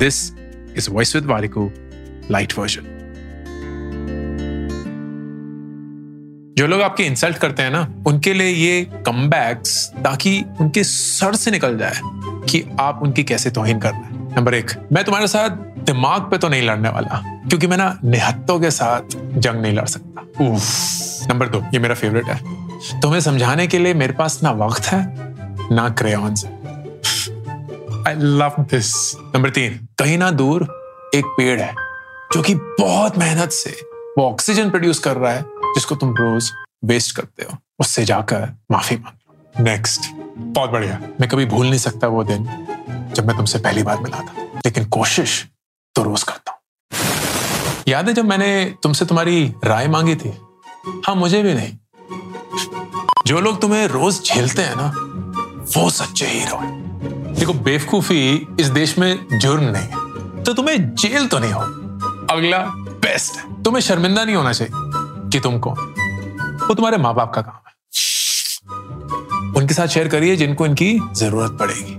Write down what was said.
This is voice with Varico light version जो लोग आपके इंसल्ट करते हैं ना, उनके लिए ये कम ताकि उनके सर से निकल जाए कि आप उनकी कैसे तोहिन कर रहे हैं। नंबर एक, मैं तुम्हारे साथ दिमाग पे तो नहीं लड़ने वाला, क्योंकि मैं ना निहत्तों के साथ जंग नहीं लड़ सकता। नंबर दो, ये मेरा फेवरेट है। तुम्हें समझाने के लिए मेरे पास ना वक्त है, ना crayons I love this number तीन, कहीं ना दूर एक पेड़ है, जो कि बहुत मेहनत से वो ऑक्सीजन प्रोड्यूस कर रहा है, जिसको तुम रोज वेस्ट करते हो। उससे जाकर माफ़ी मांग नेक्स्ट बहुत बढ़िया। मैं कभी भूल नहीं सकता वो दिन, जब मैं तुमसे पहली बार मिला था। लेकिन कोशिश तो रोज करता हूँ। याद है जब मैंने तुमसे तुम्हारी राय मांगी थी? हाँ मुझे भी नहीं। जो लोग तुम्हें रोज झेलते हैं ना, वो सच्चे हीरो हैं। देखो, बेवकूफ़ी इस देश में जुर्म नहीं है। तो तुम्हें जेल तो नहीं हो। अगला बेस्ट तुम्हें शर्मिंदा नहीं होना चाहिए कि तुम कौन। वो तुम्हारे माँ बाप का काम है। उनके साथ शेयर करिए जिनको इनकी ज़रूरत पड़ेगी।